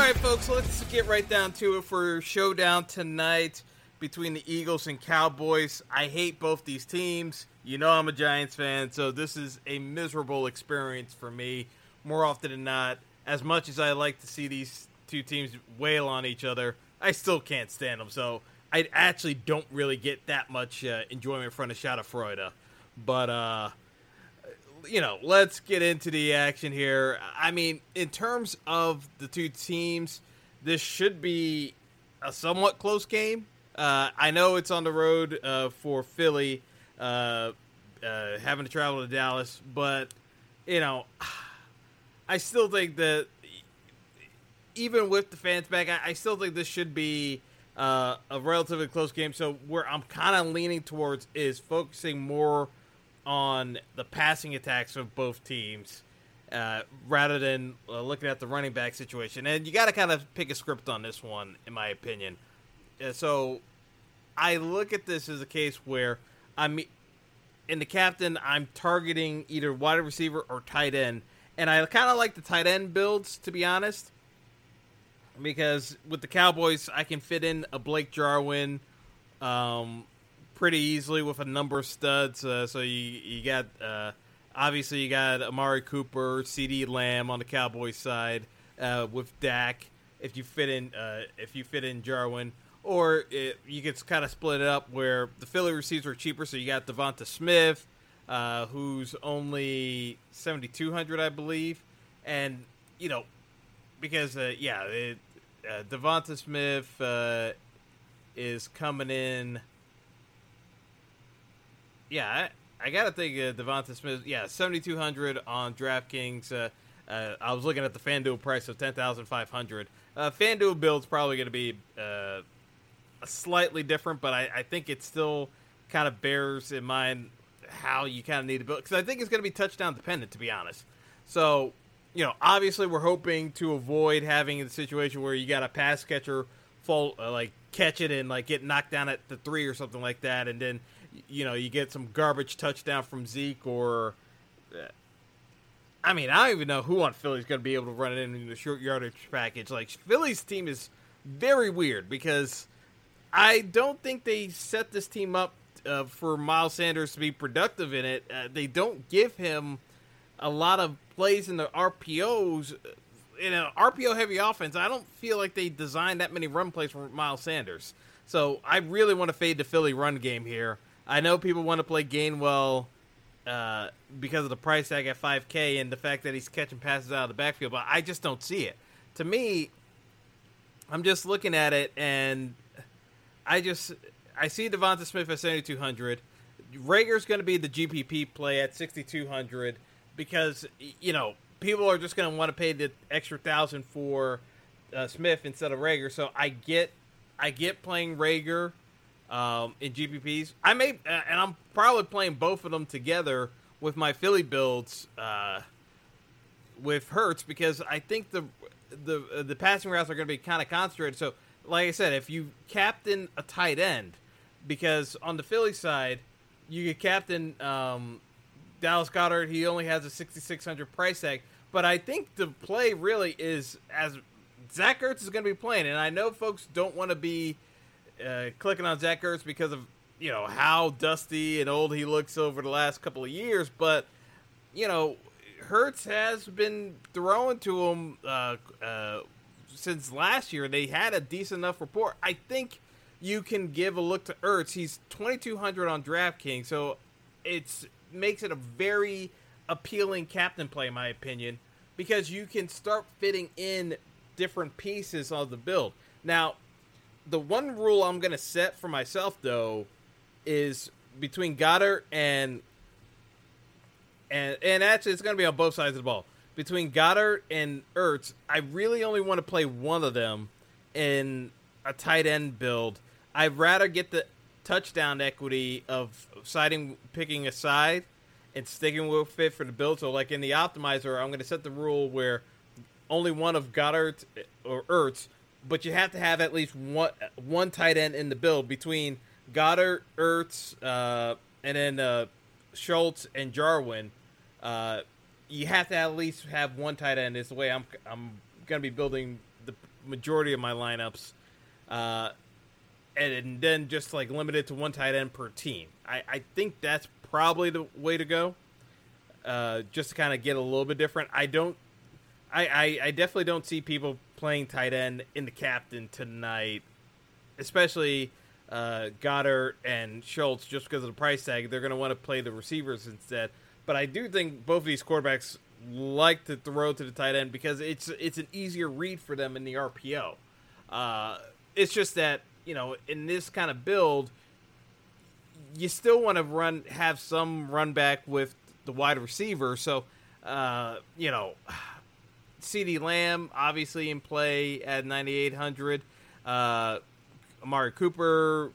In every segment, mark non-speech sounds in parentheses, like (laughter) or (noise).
All right, folks, let's get right down to it for showdown tonight between the Eagles and Cowboys. I hate both these teams. You know I'm a Giants fan, so this is a miserable experience for me more often than not. As much as I like to see these two teams wail on each other, I still can't stand them. So I actually don't really get that much uh, enjoyment from the Schadenfreude. But uh, you know, let's get into the action here. I mean, in terms of the two teams, this should be a somewhat close game. Uh, I know it's on the road uh, for Philly, uh, uh having to travel to Dallas, but you know, (sighs) I still think that even with the fans back, I, I still think this should be uh, a relatively close game. So where I'm kind of leaning towards is focusing more on the passing attacks of both teams uh, rather than uh, looking at the running back situation. And you got to kind of pick a script on this one, in my opinion. Uh, so I look at this as a case where I'm in the captain. I'm targeting either wide receiver or tight end, and I kind of like the tight end builds to be honest, because with the Cowboys I can fit in a Blake Jarwin. Um, pretty easily with a number of studs. Uh, so you you got uh, obviously you got Amari Cooper, CeeDee Lamb on the Cowboys side uh, with Dak. If you fit in uh, if you fit in Jarwin, or it, you could kind of split it up where the Philly receivers are cheaper. So you got Devonta Smith, uh, who's only seventy two hundred, I believe, and you know because uh, yeah, it, Devonta Smith is coming in yeah, I, I gotta think uh, Devonta Smith. Yeah, seventy two hundred on DraftKings. Uh, uh, I was looking at the FanDuel price of ten thousand five hundred. Uh, FanDuel build's probably going to be uh, slightly different, but I, I think it still kind of bears in mind how you kind of need to build because I think it's going to be touchdown dependent, to be honest. So, you know, obviously we're hoping to avoid having the situation where you got a pass catcher fall uh, like catch it and like get knocked down at the three or something like that, and then you know, you get some garbage touchdown from Zeke or. I mean, I don't even know who on Philly's going to be able to run it in, in the short yardage package. Like, Philly's team is very weird because I don't think they set this team up uh, for Miles Sanders to be productive in it. Uh, they don't give him a lot of plays in the RPOs. In an RPO heavy offense, I don't feel like they designed that many run plays for Miles Sanders. So I really want to fade the Philly run game here. I know people want to play Gainwell uh, because of the price tag at 5K and the fact that he's catching passes out of the backfield, but I just don't see it. To me, I'm just looking at it and I just I see Devonta Smith at 7200. Reagor's going to be the GPP play at 6200 because you know people are just going to want to pay the extra thousand for uh, Smith instead of Reagor. So I get I get playing Reagor um, in GPPs. I may, uh, and I'm probably playing both of them together with my Philly builds uh, with Hurts because I think the the uh, the passing routes are going to be kind of concentrated. So like I said, if you captain a tight end, because on the Philly side, you get captain um, Dallas Goedert. He only has a 6,600 price tag, but I think the play really is as Zach Ertz is going to be playing, and I know folks don't want to be uh, clicking on Zach Ertz because of you know how dusty and old he looks over the last couple of years, but you know Hurts has been throwing to him uh, uh, since last year. They had a decent enough report. I think you can give a look to Ertz. He's 2200 on DraftKings, so it's makes it a very appealing captain play, in my opinion, because you can start fitting in different pieces of the build. Now, the one rule I'm going to set for myself though is between Goedert and and and actually it's going to be on both sides of the ball. Between Goedert and Ertz, I really only want to play one of them in a tight end build. I'd rather get the touchdown equity of siding picking a side and sticking with fit for the build. So like in the optimizer, I'm going to set the rule where only one of Goedert or Ertz, but you have to have at least one one tight end in the build between Goedert, Ertz, uh, and then uh, Schultz and Jarwin. Uh, you have to at least have one tight end. Is the way I'm I'm going to be building the majority of my lineups, uh, and, and, then just like limited to one tight end per team. I, I think that's probably the way to go. Uh, just to kind of get a little bit different. I don't I, I, I definitely don't see people playing tight end in the captain tonight, especially uh, Goedert and Schultz, just because of the price tag. They're going to want to play the receivers instead. But I do think both of these quarterbacks like to throw to the tight end because it's it's an easier read for them in the RPO. Uh, it's just that you know in this kind of build, you still want to run have some run back with the wide receiver. So uh, you know CeeDee Lamb, obviously in play at 9,800. Uh, Amari Cooper,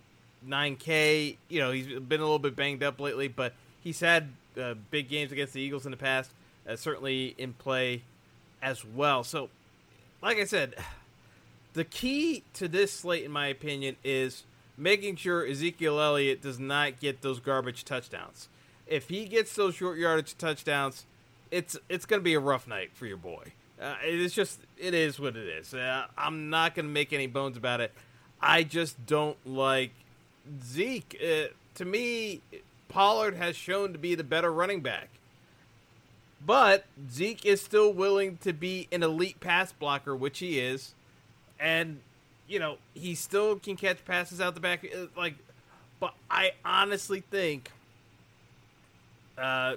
9K. You know, he's been a little bit banged up lately, but he's had uh, big games against the Eagles in the past. Uh, certainly in play as well. So, like I said, the key to this slate, in my opinion, is making sure Ezekiel Elliott does not get those garbage touchdowns. If he gets those short yardage touchdowns, it's it's going to be a rough night for your boy. Uh, it's just it is what it is. Uh, I'm not going to make any bones about it. I just don't like Zeke. Uh, to me, Pollard has shown to be the better running back. But Zeke is still willing to be an elite pass blocker, which he is. And, you know, he still can catch passes out the back. Uh, like, but I honestly think uh,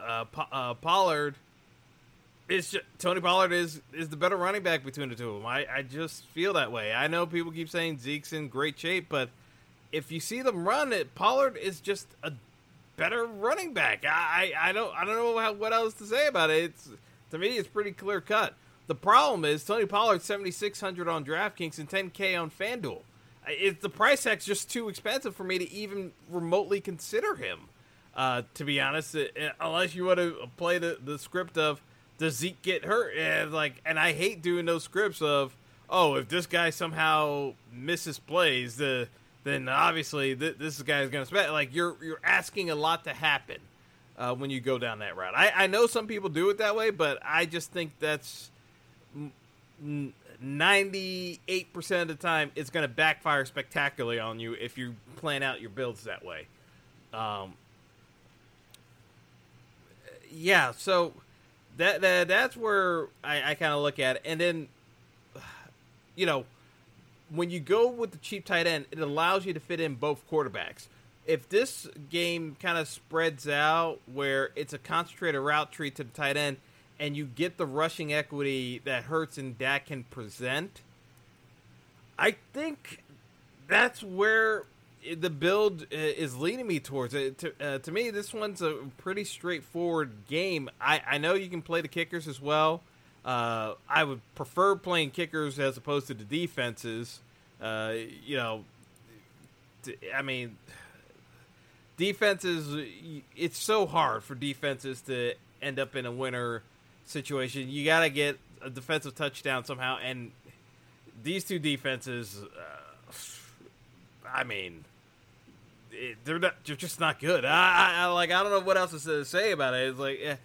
uh, uh Pollard – it's just, Tony Pollard is is the better running back between the two of them. I, I just feel that way. I know people keep saying Zeke's in great shape, but if you see them run it, Pollard is just a better running back. I, I, don't I don't know how, what else to say about it. It's to me it's pretty clear cut. The problem is Tony Pollard seventy six hundred on DraftKings and ten K on FanDuel. It's the price tag's just too expensive for me to even remotely consider him. Uh, to be honest, unless you want to play the, the script of does Zeke get hurt? And like, and I hate doing those scripts of, oh, if this guy somehow misses plays, the then obviously th- this guy is going to spend. Like, you're you're asking a lot to happen uh, when you go down that route. I, I know some people do it that way, but I just think that's. 98% of the time it's going to backfire spectacularly on you if you plan out your builds that way. Um, yeah, so that, that that's where I, I kind of look at it. And then, you know, when you go with the cheap tight end, it allows you to fit in both quarterbacks. If this game kind of spreads out where it's a concentrated route tree to the tight end, and you get the rushing equity that Hurts and Dak can present, I think that's where the build uh, is leading me towards it. To, uh, to me, this one's a pretty straightforward game. I, I know you can play the kickers as well. Uh, I would prefer playing kickers as opposed to the defenses. Uh, you know, I mean, defenses. It's so hard for defenses to end up in a winner situation. You got to get a defensive touchdown somehow, and these two defenses, uh, I mean, it, they're not. They're just not good. I, I, like. I don't know what else to say about it. It's like eh,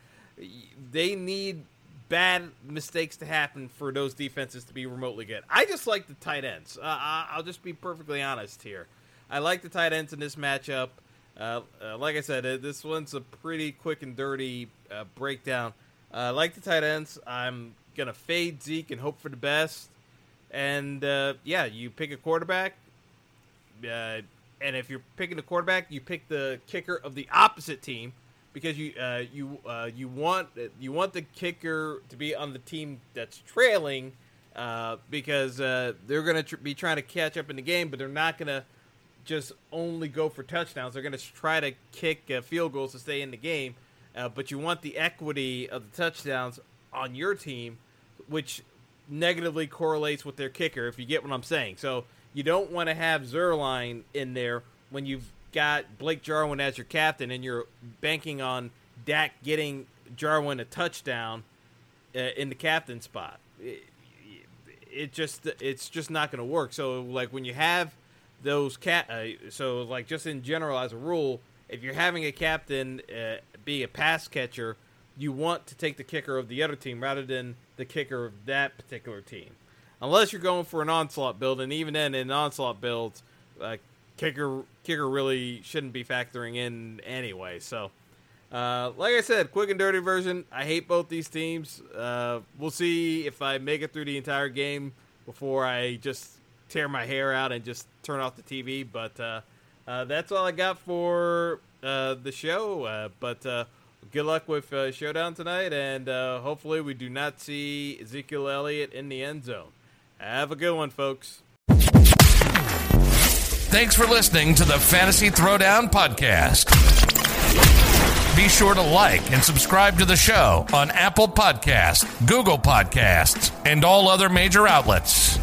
they need bad mistakes to happen for those defenses to be remotely good. I just like the tight ends. Uh, I'll just be perfectly honest here. I like the tight ends in this matchup. Uh, uh, like I said, uh, this one's a pretty quick and dirty uh, breakdown. I like the tight ends. I'm gonna fade Zeke and hope for the best. And uh, yeah, you pick a quarterback. Uh, and if you're picking a quarterback, you pick the kicker of the opposite team because you uh, you uh, you want you want the kicker to be on the team that's trailing uh, because uh, they're going to tr- be trying to catch up in the game, but they're not going to just only go for touchdowns. They're going to try to kick field goals to stay in the game, uh, but you want the equity of the touchdowns on your team, which negatively correlates with their kicker. If you get what I'm saying, so you don't want to have Zuerlein in there when you've got Blake Jarwin as your captain and you're banking on Dak getting Jarwin a touchdown uh, in the captain spot. It, it just it's just not going to work. So like when you have those cat, uh, so like just in general as a rule, if you're having a captain uh, be a pass catcher, you want to take the kicker of the other team rather than the kicker of that particular team unless you're going for an onslaught build, and even then, in onslaught builds, uh, kicker kicker really shouldn't be factoring in anyway. So, uh, like I said, quick and dirty version. I hate both these teams. Uh, we'll see if I make it through the entire game before I just tear my hair out and just turn off the TV. But uh, uh, that's all I got for uh, the show. but good luck with Showdown tonight, and hopefully we do not see Ezekiel Elliott in the end zone. Have a good one, folks. Thanks for listening to the Fantasy Throwdown Podcast. Be sure to like and subscribe to the show on Apple Podcasts, Google Podcasts, and all other major outlets.